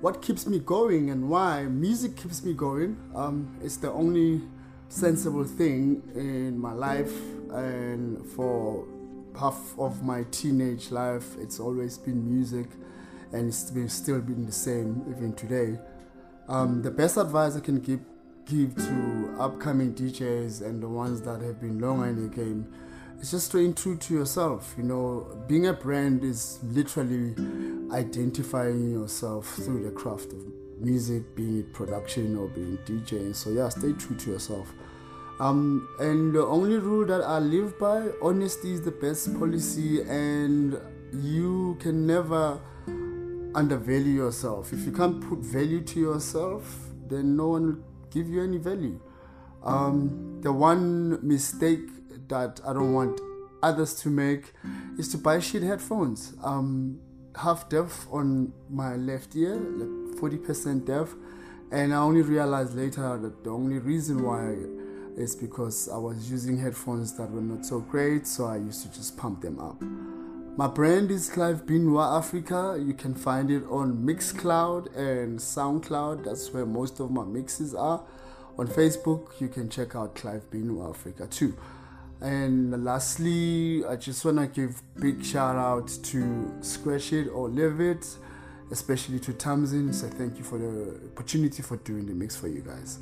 what keeps me going and why music keeps me going. Um, it's the only sensible thing in my life, and for half of my teenage life, it's always been music, and it's been, still been the same even today. Um, the best advice I can give give to upcoming DJs and the ones that have been longer in the game is just staying true to yourself. You know, being a brand is literally identifying yourself through the craft of music, being it production or being DJing. So yeah, stay true to yourself. Um, and the only rule that I live by, honesty is the best policy, and you can never undervalue yourself. If you can't put value to yourself, then no one will give you any value. Um, the one mistake that I don't want others to make is to buy shit headphones. Um, half deaf on my left ear, like 40% deaf, and I only realized later that the only reason why is because I was using headphones that were not so great, so I used to just pump them up. My brand is Clive Bean Africa. You can find it on Mixcloud and SoundCloud. That's where most of my mixes are. On Facebook, you can check out Clive Bean Africa too. And lastly, I just want to give big shout out to Scratch It or Live It, especially to Thamzini. So thank you for the opportunity for doing the mix for you guys.